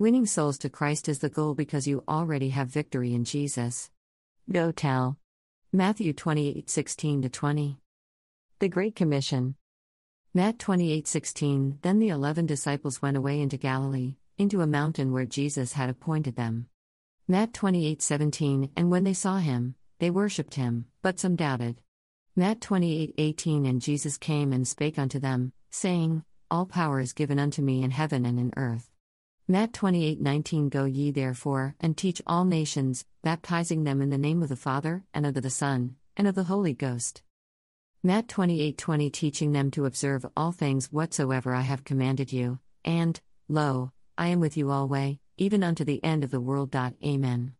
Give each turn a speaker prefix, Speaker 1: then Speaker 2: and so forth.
Speaker 1: Winning souls to Christ is the goal because you already have victory in Jesus. Go tell. Matthew 28 16 20. The Great Commission. Matt 28:16 Then the 11 disciples went away into Galilee into a mountain where Jesus had appointed them. Matt 28:17 And when they saw him they worshipped him but some doubted. Matt 28:18 And Jesus came and spake unto them saying All power is given unto me in heaven and in earth. Matt 28:19 Go ye therefore and teach all nations baptizing them in the name of the Father and of the Son and of the Holy Ghost. Matt 28:20 teaching them to observe all things whatsoever I have commanded you, and lo, I am with you alway, even unto the end of the world. Amen.